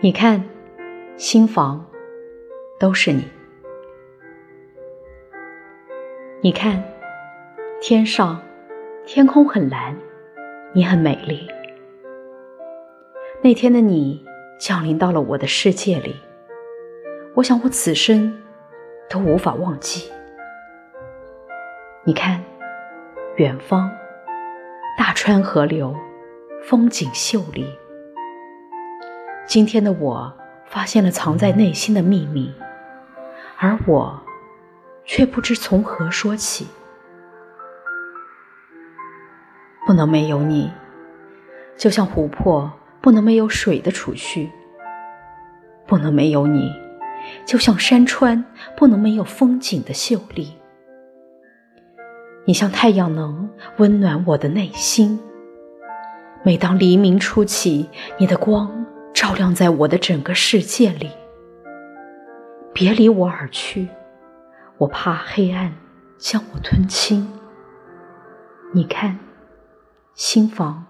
你看，心房都是你。你看，天上天空很蓝，你很美丽。那天的你降临到了我的世界里，我想我此生都无法忘记。你看，远方大川河流，风景秀丽。今天的我发现了藏在内心的秘密，而我却不知从何说起。不能没有你，就像湖泊不能没有水的储蓄；不能没有你，就像山川不能没有风景的秀丽。你像太阳能温暖我的内心，每当黎明初起，你的光。照亮在我的整个世界里，别离我而去，我怕黑暗将我吞清。你看，新房。